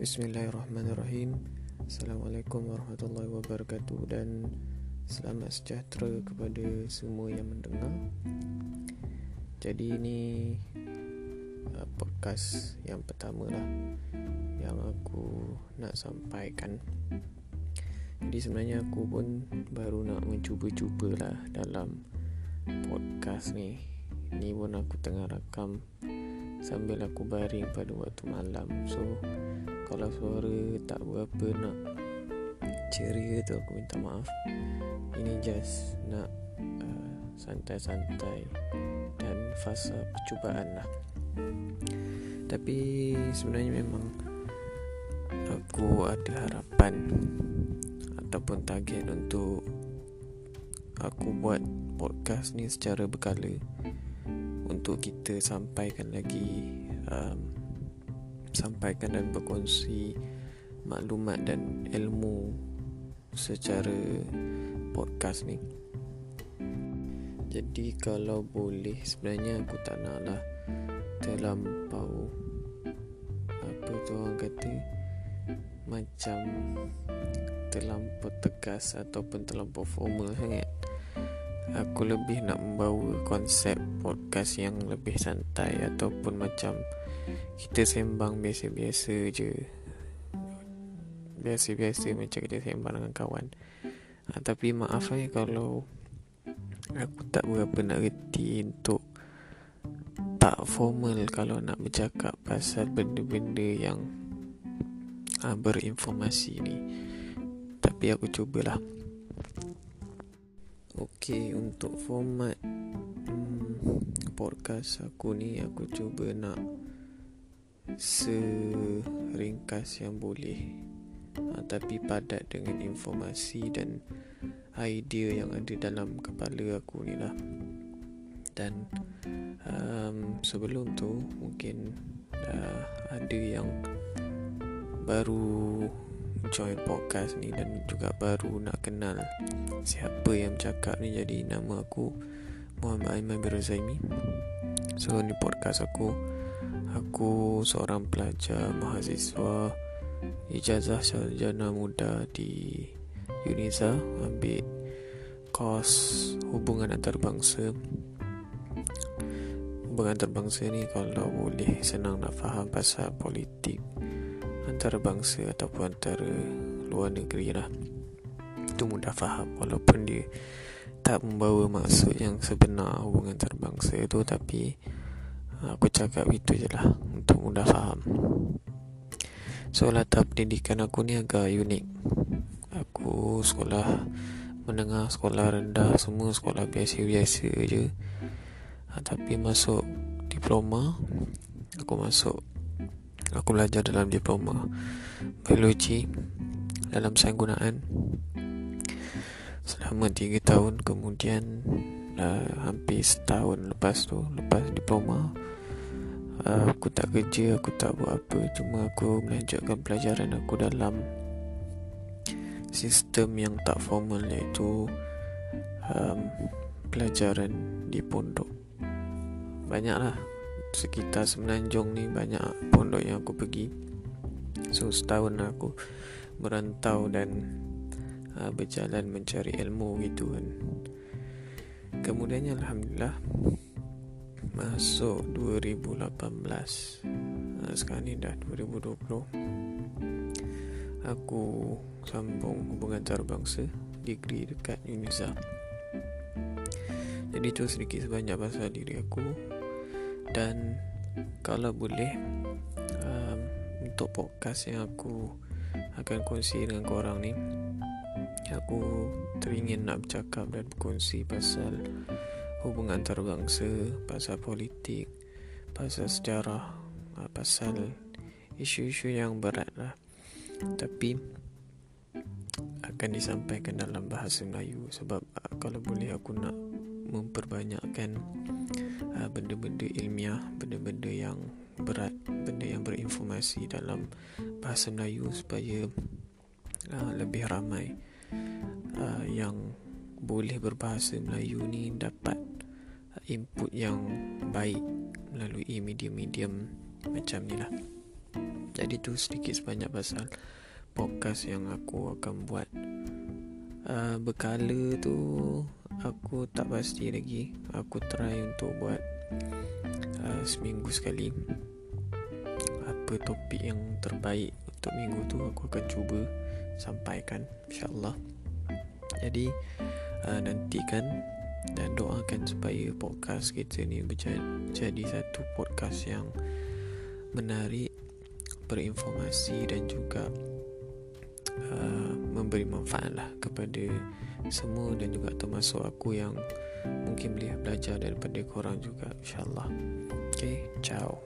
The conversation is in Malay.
Bismillahirrahmanirrahim. Assalamualaikum warahmatullahi wabarakatuh Dan selamat sejahtera kepada semua yang mendengar. Jadi ini uh, podcast yang pertama lah Yang aku nak sampaikan. Jadi sebenarnya aku pun baru nak mencuba-cuba lah dalam podcast ni. Ini pun aku tengah rakam sambil aku baring pada waktu malam. So kalau suara tak berapa nak ceria tu aku minta maaf. Ini just nak uh, santai-santai dan fasa percubaan lah. Tapi sebenarnya memang aku ada harapan ataupun target untuk aku buat podcast ni secara berkala untuk kita sampaikan lagi um, sampaikan dan berkongsi maklumat dan ilmu secara podcast ni. Jadi kalau boleh sebenarnya aku tak nak lah terlampau apa tu orang kata macam terlampau tegas ataupun terlampau formal sangat. Aku lebih nak membawa konsep podcast yang lebih santai ataupun macam kita sembang biasa-biasa je. Biasa-biasa macam kita sembang dengan kawan. Ha, tapi maaf lah kalau aku tak berapa nak reti untuk tak formal kalau nak bercakap pasal benda-benda yang ha, berinformasi ni. Tapi aku cubalah Okey untuk format hmm, podcast aku ni aku cuba nak seringkas yang boleh. Ha, tapi padat dengan informasi dan idea yang ada dalam kepala aku ni lah. Dan um, sebelum tu mungkin uh, ada yang baru join podcast ni dan juga baru nak kenal siapa yang cakap ni. Jadi nama aku Muhammad Aiman Birazaimi so ni podcast aku. Aku seorang pelajar mahasiswa ijazah sarjana muda di UNISA. Ambil kos hubungan antarabangsa. Hubungan antarabangsa ni kalau boleh senang nak faham pasal politik antarabangsa ataupun antara luar negeri lah. Itu mudah faham walaupun dia tak membawa maksud yang sebenar hubungan antarabangsa itu tapi Aku cakap itu je lah Untuk mudah faham. So latar pendidikan aku ni agak unik. Aku sekolah Menengah sekolah rendah Semua sekolah biasa-biasa je. Ha, Tapi masuk diploma Aku masuk Aku belajar dalam diploma Biologi Dalam sains gunaan Selama 3 tahun. Kemudian uh, Hampir setahun lepas tu Lepas diploma uh, aku tak kerja aku tak buat apa. Cuma aku melanjutkan pelajaran aku dalam sistem yang tak formal iaitu um, pelajaran di pondok. Banyaklah sekitar semenanjung ni banyak pondok yang aku pergi. So setahun aku merantau dan uh, berjalan mencari ilmu gitu kan. Kemudiannya alhamdulillah masuk 2018 nah, sekarang ni dah 2020 aku sambung hubungan antarabangsa degree dekat UNISA jadi tu sedikit sebanyak pasal diri aku dan kalau boleh um, untuk podcast yang aku akan kongsi dengan korang ni aku teringin nak bercakap dan berkongsi pasal hubungan antarabangsa, pasal politik, pasal sejarah, ah, pasal isu-isu yang berat lah. Tapi akan disampaikan dalam bahasa Melayu sebab ah, kalau boleh aku nak memperbanyakkan ah, benda-benda ilmiah, benda-benda yang berat, benda yang berinformasi dalam bahasa Melayu supaya lebih ramai yang boleh berbahasa Melayu ni dapat input yang baik melalui medium-medium macam ni lah. Jadi tu sedikit sebanyak pasal podcast yang aku akan buat uh, Berkala tu aku tak pasti lagi. Aku try untuk buat uh, seminggu sekali. Apa topik yang terbaik untuk minggu tu aku akan cuba sampaikan insyaAllah. Jadi uh, nantikan dan doakan supaya podcast kita ni menjadi satu podcast yang menarik berinformasi dan juga uh, memberi manfaat lah kepada semua dan juga termasuk aku yang mungkin boleh belajar daripada korang juga insyaAllah. Okay, ciao